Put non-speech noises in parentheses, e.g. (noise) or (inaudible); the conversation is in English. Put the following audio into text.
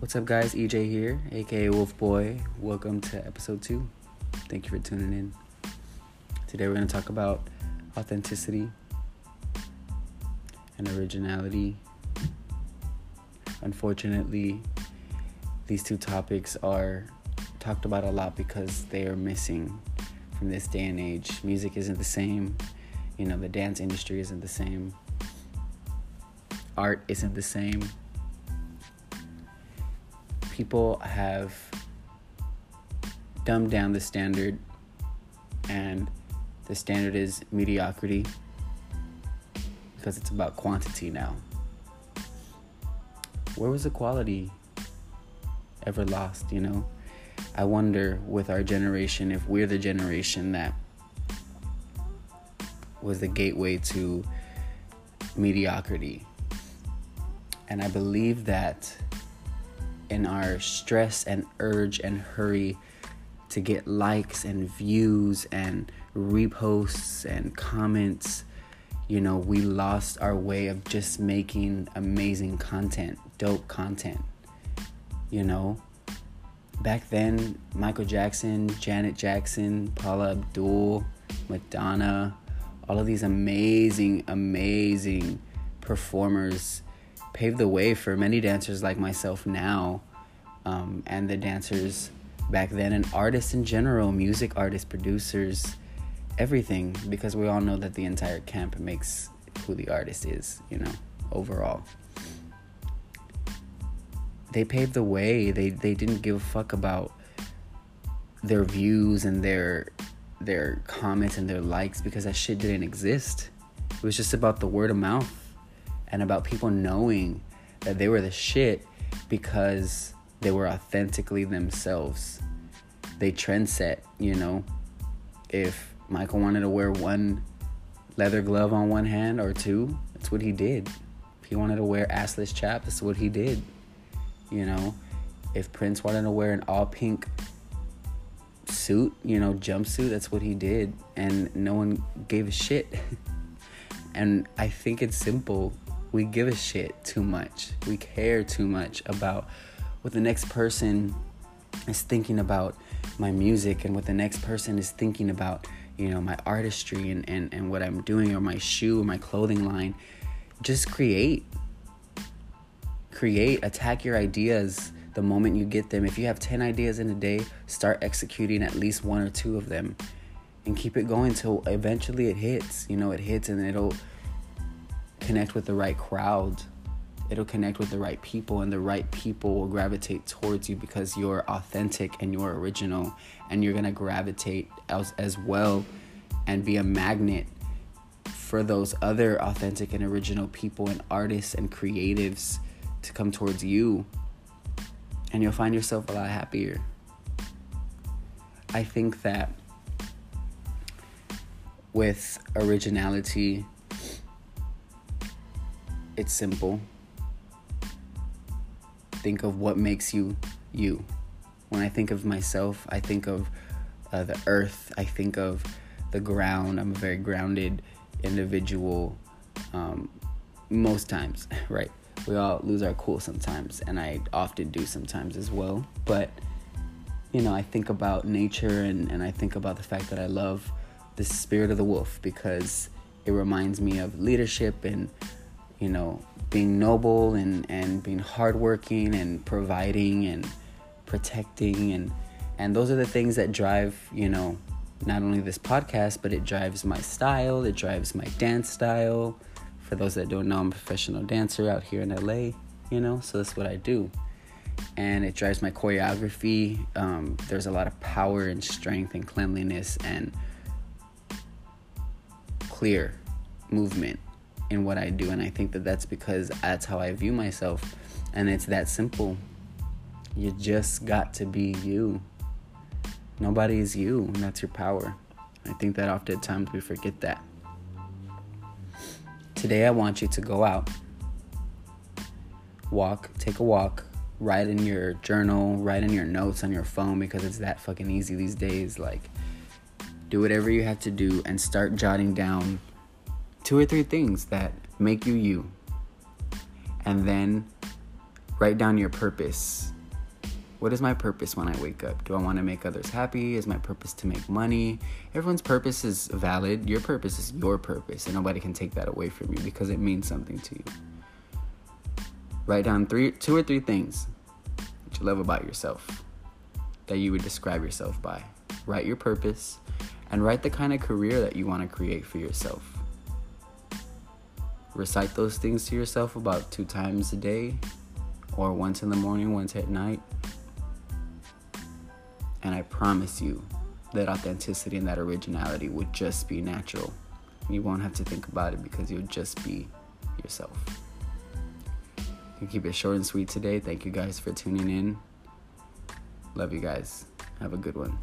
What's up, guys? EJ here, aka Wolf Boy. Welcome to episode two. Thank you for tuning in. Today, we're going to talk about authenticity and originality. Unfortunately, these two topics are talked about a lot because they are missing from this day and age. Music isn't the same, you know, the dance industry isn't the same, art isn't the same people have dumbed down the standard, and the standard is mediocrity because it's about quantity now. Where was the quality ever lost, you know? I wonder with our generation if we're the generation that was the gateway to mediocrity. And I believe that in our stress and urge and hurry to get likes and views and reposts and comments, you know, we lost our way of just making amazing content, dope content. You know, back then, Michael Jackson, Janet Jackson, Paula Abdul, Madonna, all of these amazing, amazing performers paved the way for many dancers like myself now um, and the dancers back then and artists in general music artists producers everything because we all know that the entire camp makes who the artist is you know overall. They paved the way. They they didn't give a fuck about their views and their their comments and their likes because that shit didn't exist. It was just about the word of mouth and about people knowing that they were the shit because they were authentically themselves. They trend set, you know. If Michael wanted to wear one leather glove on one hand or two, that's what he did. If he wanted to wear assless chap, that's what he did. You know, if Prince wanted to wear an all pink suit, you know, jumpsuit, that's what he did. And no one gave a shit. (laughs) and I think it's simple we give a shit too much. We care too much about what the next person is thinking about my music and what the next person is thinking about, you know, my artistry and, and, and what I'm doing or my shoe or my clothing line. Just create. Create, attack your ideas the moment you get them. If you have 10 ideas in a day, start executing at least one or two of them and keep it going till eventually it hits. You know, it hits and it'll connect with the right crowd. It'll connect with the right people, and the right people will gravitate towards you because you're authentic and you're original, and you're gonna gravitate as, as well and be a magnet for those other authentic and original people and artists and creatives to come towards you. And you'll find yourself a lot happier. I think that with originality it's simple. Think of what makes you you. When I think of myself, I think of uh, the earth, I think of the ground. I'm a very grounded individual um, most times, (laughs) right? We all lose our cool sometimes, and I often do sometimes as well. But, you know, I think about nature and, and I think about the fact that I love the spirit of the wolf because it reminds me of leadership and you know, being noble and, and being hardworking and providing and protecting and and those are the things that drive, you know, not only this podcast, but it drives my style, it drives my dance style. For those that don't know, I'm a professional dancer out here in LA, you know, so that's what I do. And it drives my choreography. Um, there's a lot of power and strength and cleanliness and clear movement in what I do. And I think that that's because that's how I view myself. And it's that simple. You just got to be you. Nobody is you, and that's your power. I think that oftentimes we forget that. Today, I want you to go out, walk, take a walk, write in your journal, write in your notes on your phone because it's that fucking easy these days. Like, do whatever you have to do and start jotting down two or three things that make you you. And then Write down your purpose. What is my purpose when I wake up? Do I want to make others happy? Is my purpose to make money? Everyone's purpose is valid. Your purpose is your purpose, and nobody can take that away from you because it means something to you. Write down three, two or three things that you love about yourself that you would describe yourself by. Write your purpose and write the kind of career that you want to create for yourself. Recite those things to yourself about two times a day or once in the morning, once at night. And I promise you that authenticity and that originality would just be natural. You won't have to think about it because you'll just be yourself. You keep it short and sweet today. Thank you guys for tuning in. Love you guys. Have a good one.